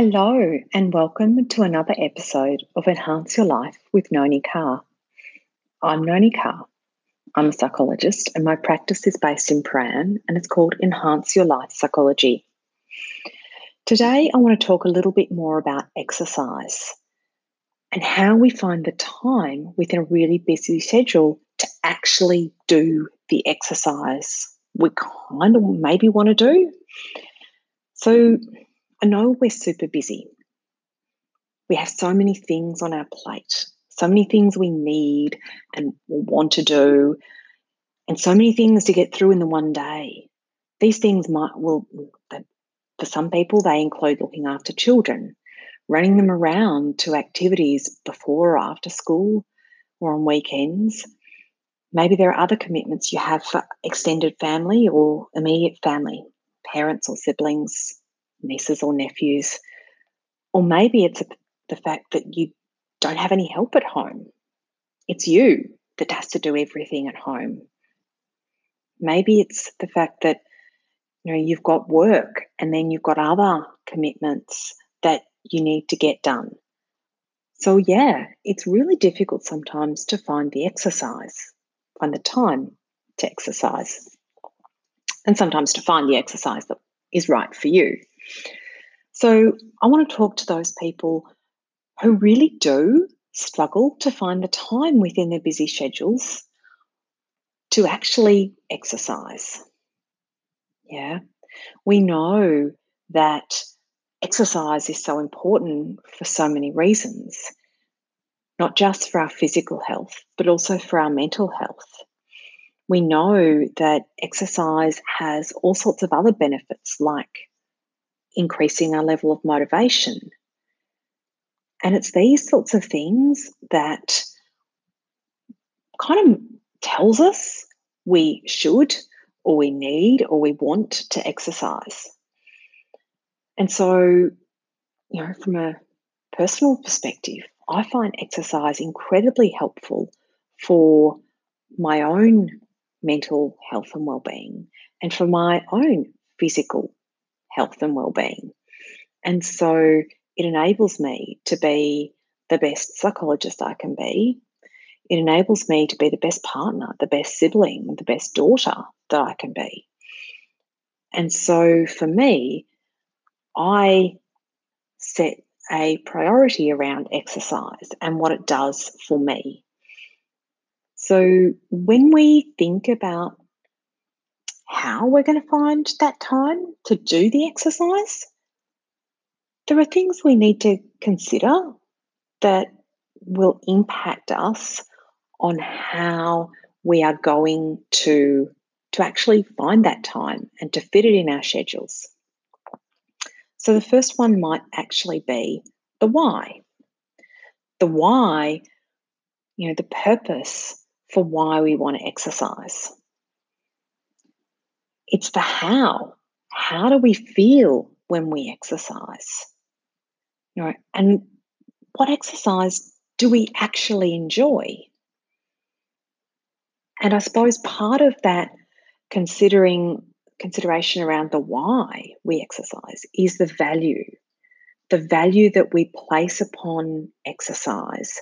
Hello, and welcome to another episode of Enhance Your Life with Noni Carr. I'm Noni Carr. I'm a psychologist, and my practice is based in Prahran and it's called Enhance Your Life Psychology. Today, I want to talk a little bit more about exercise and how we find the time within a really busy schedule to actually do the exercise we kind of maybe want to do. So, I know we're super busy. We have so many things on our plate, so many things we need and want to do, and so many things to get through in the one day. These things might, well, for some people, they include looking after children, running them around to activities before or after school or on weekends. Maybe there are other commitments you have for extended family or immediate family, parents or siblings, nieces or nephews. Or maybe it's the fact that you don't have any help at home. It's you that has to do everything at home. Maybe it's the fact that you know you've got work and then you've got other commitments that you need to get done. So yeah, it's really difficult sometimes to find the exercise, find the time to exercise. And sometimes to find the exercise that is right for you. So I want to talk to those people who really do struggle to find the time within their busy schedules to actually exercise. Yeah, we know that exercise is so important for so many reasons, not just for our physical health, but also for our mental health. We know that exercise has all sorts of other benefits like increasing our level of motivation. And it's these sorts of things that kind of tells us we should or we need or we want to exercise. And so, you know, from a personal perspective, I find exercise incredibly helpful for my own mental health and well-being and for my own physical health and well-being. And so it enables me to be the best psychologist I can be. It enables me to be the best partner, the best sibling, the best daughter that I can be. And so for me, I set a priority around exercise and what it does for me. So when we think about how we're going to find that time to do the exercise, there are things we need to consider that will impact us on how we are going to to actually find that time and to fit it in our schedules. So the first one might actually be the why. The why, you know, the purpose for why we want to exercise. It's the how. How do we feel when we exercise? You know, and what exercise do we actually enjoy? And I suppose part of that considering consideration around the why we exercise is the value, the value that we place upon exercise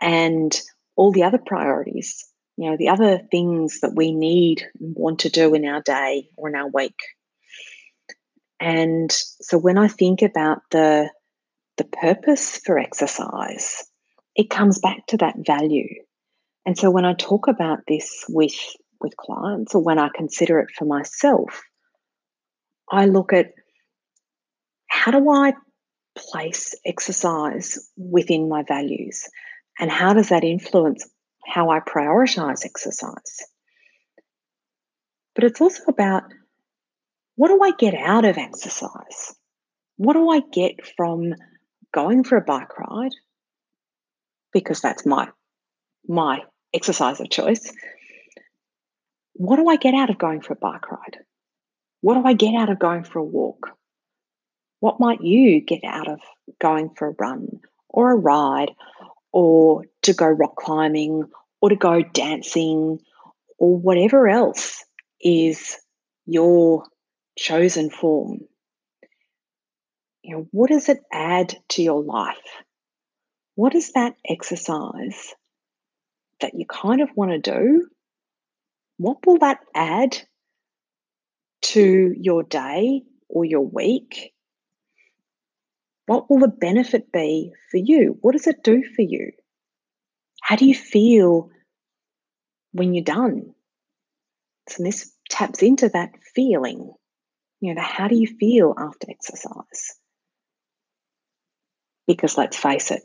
and all the other priorities you know, the other things that we need and want to do in our day or in our week. And so when I think about the the purpose for exercise, it comes back to that value. And so when I talk about this with with clients or when I consider it for myself, I look at how do I place exercise within my values and how does that influence how I prioritize exercise. But it's also about what do I get out of exercise? What do I get from going for a bike ride? Because that's my my exercise of choice. What do I get out of going for a bike ride? What do I get out of going for a walk? What might you get out of going for a run or a ride or to go rock climbing or to go dancing or whatever else is your chosen form. you know, what does it add to your life? What is that exercise that you kind of want to do? What will that add to your day or your week? What will the benefit be for you? What does it do for you? How do you feel when you're done? So this taps into that feeling. You know, how do you feel after exercise? Because let's face it,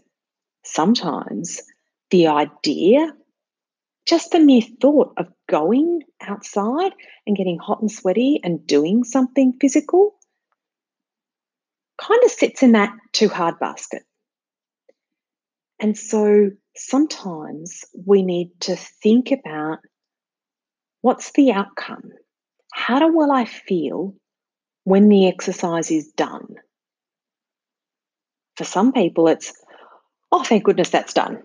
sometimes the idea, just the mere thought of going outside and getting hot and sweaty and doing something physical kind of sits in that too hard basket. And so sometimes we need to think about what's the outcome? How do will I feel when the exercise is done? For some people, it's, oh, thank goodness that's done.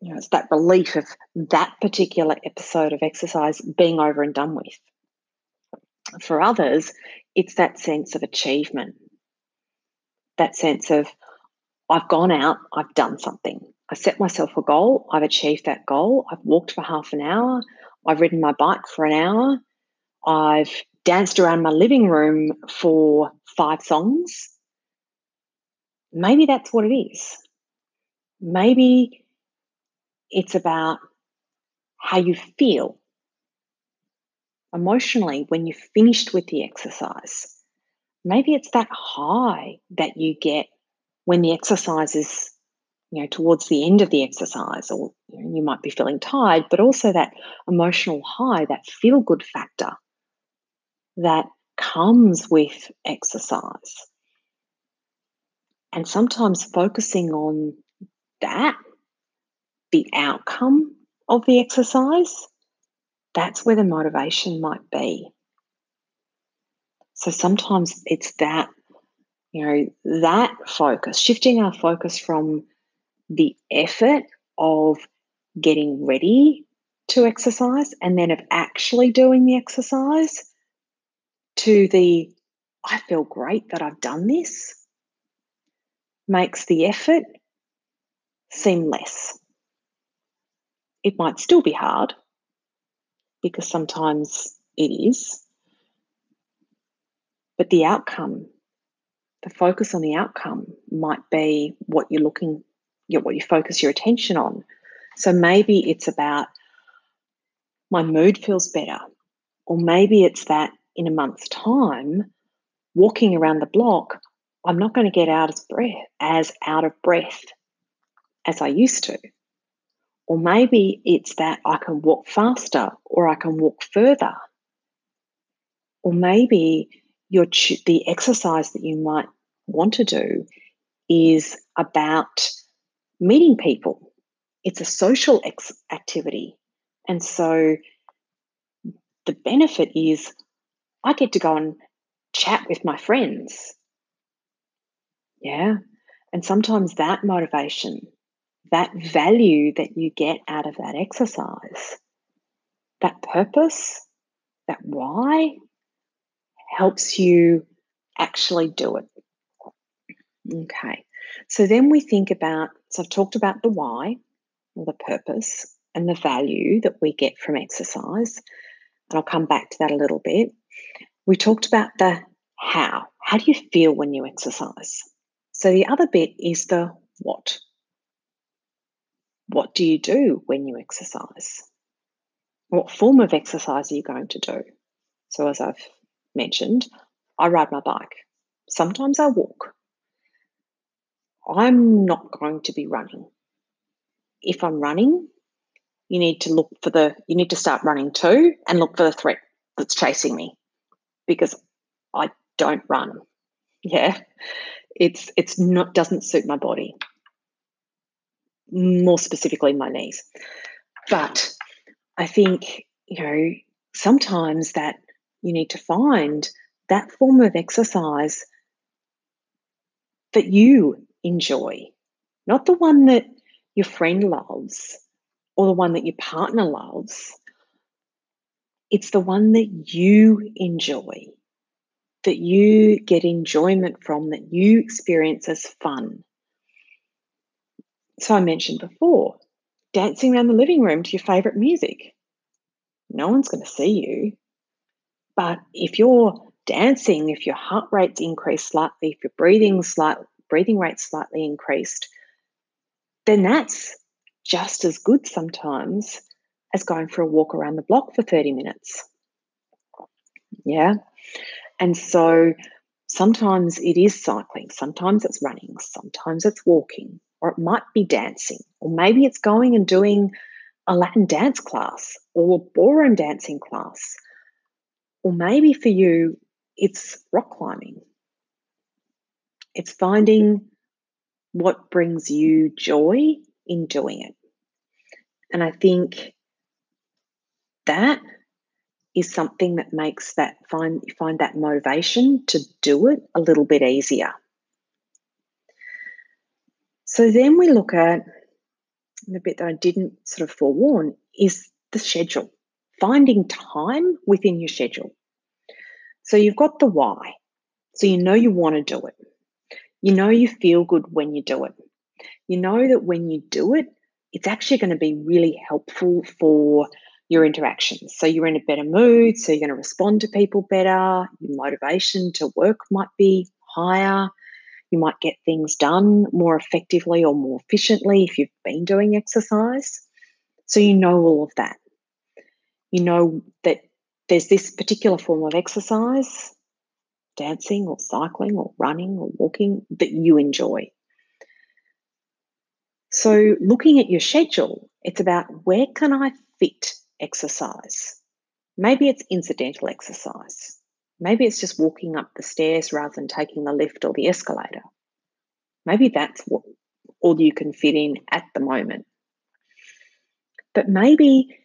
You know, it's that relief of that particular episode of exercise being over and done with. For others, it's that sense of achievement, that sense of, I've gone out, I've done something. I set myself a goal, I've achieved that goal, I've walked for half an hour, I've ridden my bike for an hour, I've danced around my living room for five songs. Maybe that's what it is. Maybe it's about how you feel emotionally when you've finished with the exercise. Maybe it's that high that you get when the exercise is, you know, towards the end of the exercise, or you, know, you might be feeling tired, but also that emotional high, that feel good factor that comes with exercise. And sometimes focusing on that, the outcome of the exercise, that's where the motivation might be. So sometimes it's that, you know, that focus, shifting our focus from the effort of getting ready to exercise and then of actually doing the exercise to the I feel great that I've done this makes the effort seem less. It might still be hard because sometimes it is, but the outcome, the focus on the outcome might be what you're looking, what you focus your attention on. So maybe it's about my mood feels better, or maybe it's that in a month's time, walking around the block, I'm not going to get out as breath as out of breath as I used to. Or maybe it's that I can walk faster or I can walk further. Or maybe your the exercise that you might want to do is about meeting people. It's a social ex- activity. And so the benefit is I get to go and chat with my friends. Yeah. And sometimes that motivation, that value that you get out of that exercise, that purpose, that why helps you actually do it. Okay. So then we think about, so I've talked about the why or the purpose and the value that we get from exercise. And I'll come back to that a little bit. We talked about the how. How do you feel when you exercise? So the other bit is the what. What do you do when you exercise? What form of exercise are you going to do? So, as I've mentioned, I ride my bike. Sometimes I walk. I'm not going to be running. If I'm running, you need to look for the, you need to start running too and look for the threat that's chasing me because I don't run. Yeah. It's it's not doesn't suit my body. More specifically my knees. But I think, you know, sometimes that you need to find that form of exercise that you enjoy, not the one that your friend loves or the one that your partner loves. It's the one that you enjoy that you get enjoyment from, that you experience as fun. So I mentioned before, dancing around the living room to your favorite music. No one's going to see you. But if you're dancing, if your heart rate's increased slightly, if your breathing slight breathing rate slightly increased, then that's just as good sometimes as going for a walk around the block for 30 minutes. Yeah. And so sometimes it is cycling, sometimes it's running, sometimes it's walking, or it might be dancing, or maybe it's going and doing a Latin dance class or a ballroom dancing class. Or maybe for you, it's rock climbing. It's finding what brings you joy in doing it. And I think that is something that makes that find find that motivation to do it a little bit easier. So then we look at the bit that I didn't sort of forewarn is the schedule, finding time within your schedule. So you've got the why. So you know you want to do it. You know you feel good when you do it. You know that when you do it, it's actually going to be really helpful for your interactions. So you're in a better mood, so you're going to respond to people better. Your motivation to work might be higher. You might get things done more effectively or more efficiently if you've been doing exercise. So you know all of that. You know that there's this particular form of exercise, dancing or cycling or running or walking, that you enjoy. So, looking at your schedule, it's about where can I fit exercise? Maybe it's incidental exercise. Maybe it's just walking up the stairs rather than taking the lift or the escalator. Maybe that's what all you can fit in at the moment. But maybe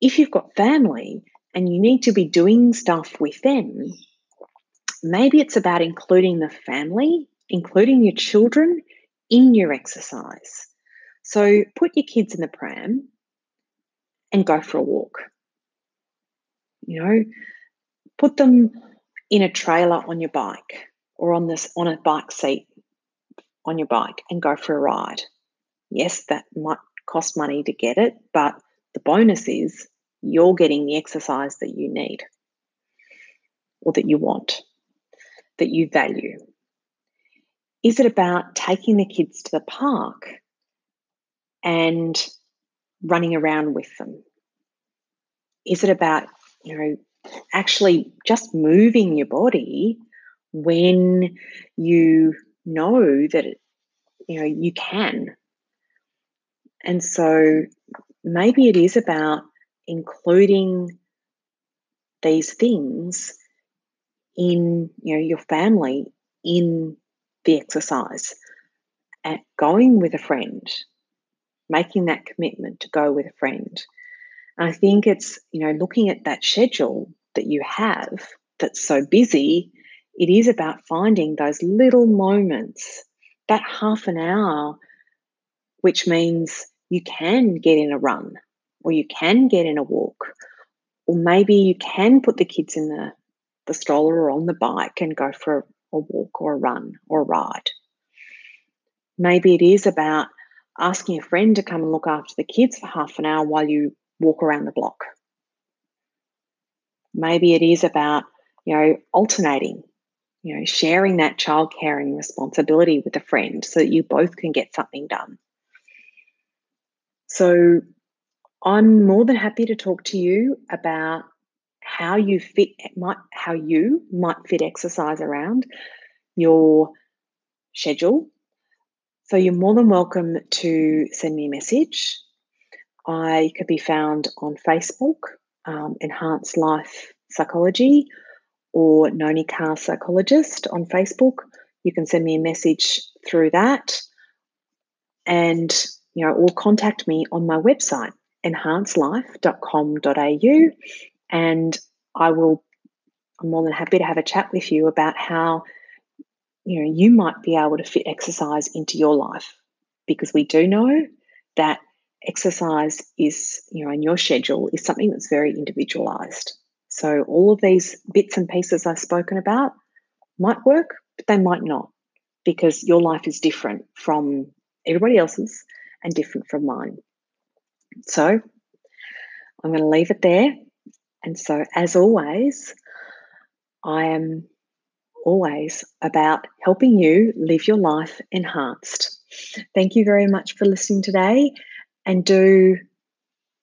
if you've got family and you need to be doing stuff with them, maybe it's about including the family, including your children in your exercise. So put your kids in the pram and go for a walk. You know, put them in a trailer on your bike or on this on a bike seat on your bike and go for a ride. Yes, that might cost money to get it, but the bonus is you're getting the exercise that you need or that you want, that you value. Is it about taking the kids to the park and running around with them? Is it about, you know, actually just moving your body when you know that you know you can and so maybe it is about including these things in you know your family in the exercise going with a friend making that commitment to go with a friend. And i think it's you know looking at that schedule that you have that's so busy it is about finding those little moments that half an hour which means you can get in a run or you can get in a walk, or maybe you can put the kids in the, the stroller or on the bike and go for a, walk or a run or a ride. Maybe it is about asking a friend to come and look after the kids for half an hour while you walk around the block. Maybe it is about, you know, alternating, you know, sharing that child caring responsibility with a friend so that you both can get something done. So I'm more than happy to talk to you about how you fit might how you might fit exercise around your schedule. So you're more than welcome to send me a message. I could be found on Facebook, um, Enhanced Life Psychology, or Noni Carr Psychologist on Facebook. You can send me a message through that, and you know, or contact me on my website enhancelife.com.au and I will I'm more than happy to have a chat with you about how you know you might be able to fit exercise into your life because we do know that exercise is you know in your schedule is something that's very individualized so all of these bits and pieces I've spoken about might work, but they might not because your life is different from everybody else's and different from mine. So I'm going to leave it there. And so, as always, I am always about helping you live your life enhanced. Thank you very much for listening today. And do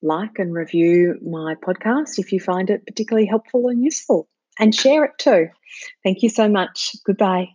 like and review my podcast if you find it particularly helpful and useful, and share it too. Thank you so much. Goodbye.